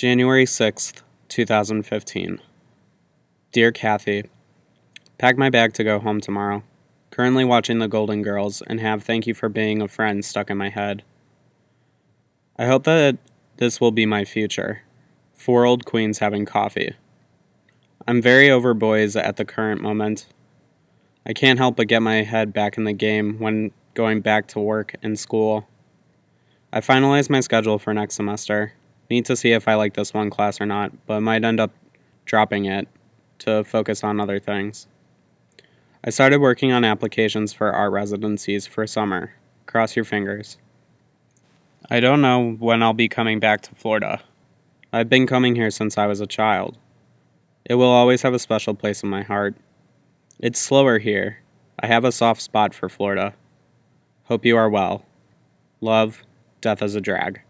January 6th, 2015. Dear Kathy, Pack my bag to go home tomorrow. Currently watching The Golden Girls and have thank you for being a friend stuck in my head. I hope that this will be my future. Four old queens having coffee. I'm very over boys at the current moment. I can't help but get my head back in the game when going back to work and school. I finalized my schedule for next semester. Need to see if I like this one class or not, but might end up dropping it to focus on other things. I started working on applications for art residencies for summer. Cross your fingers. I don't know when I'll be coming back to Florida. I've been coming here since I was a child. It will always have a special place in my heart. It's slower here. I have a soft spot for Florida. Hope you are well. Love, Death as a Drag.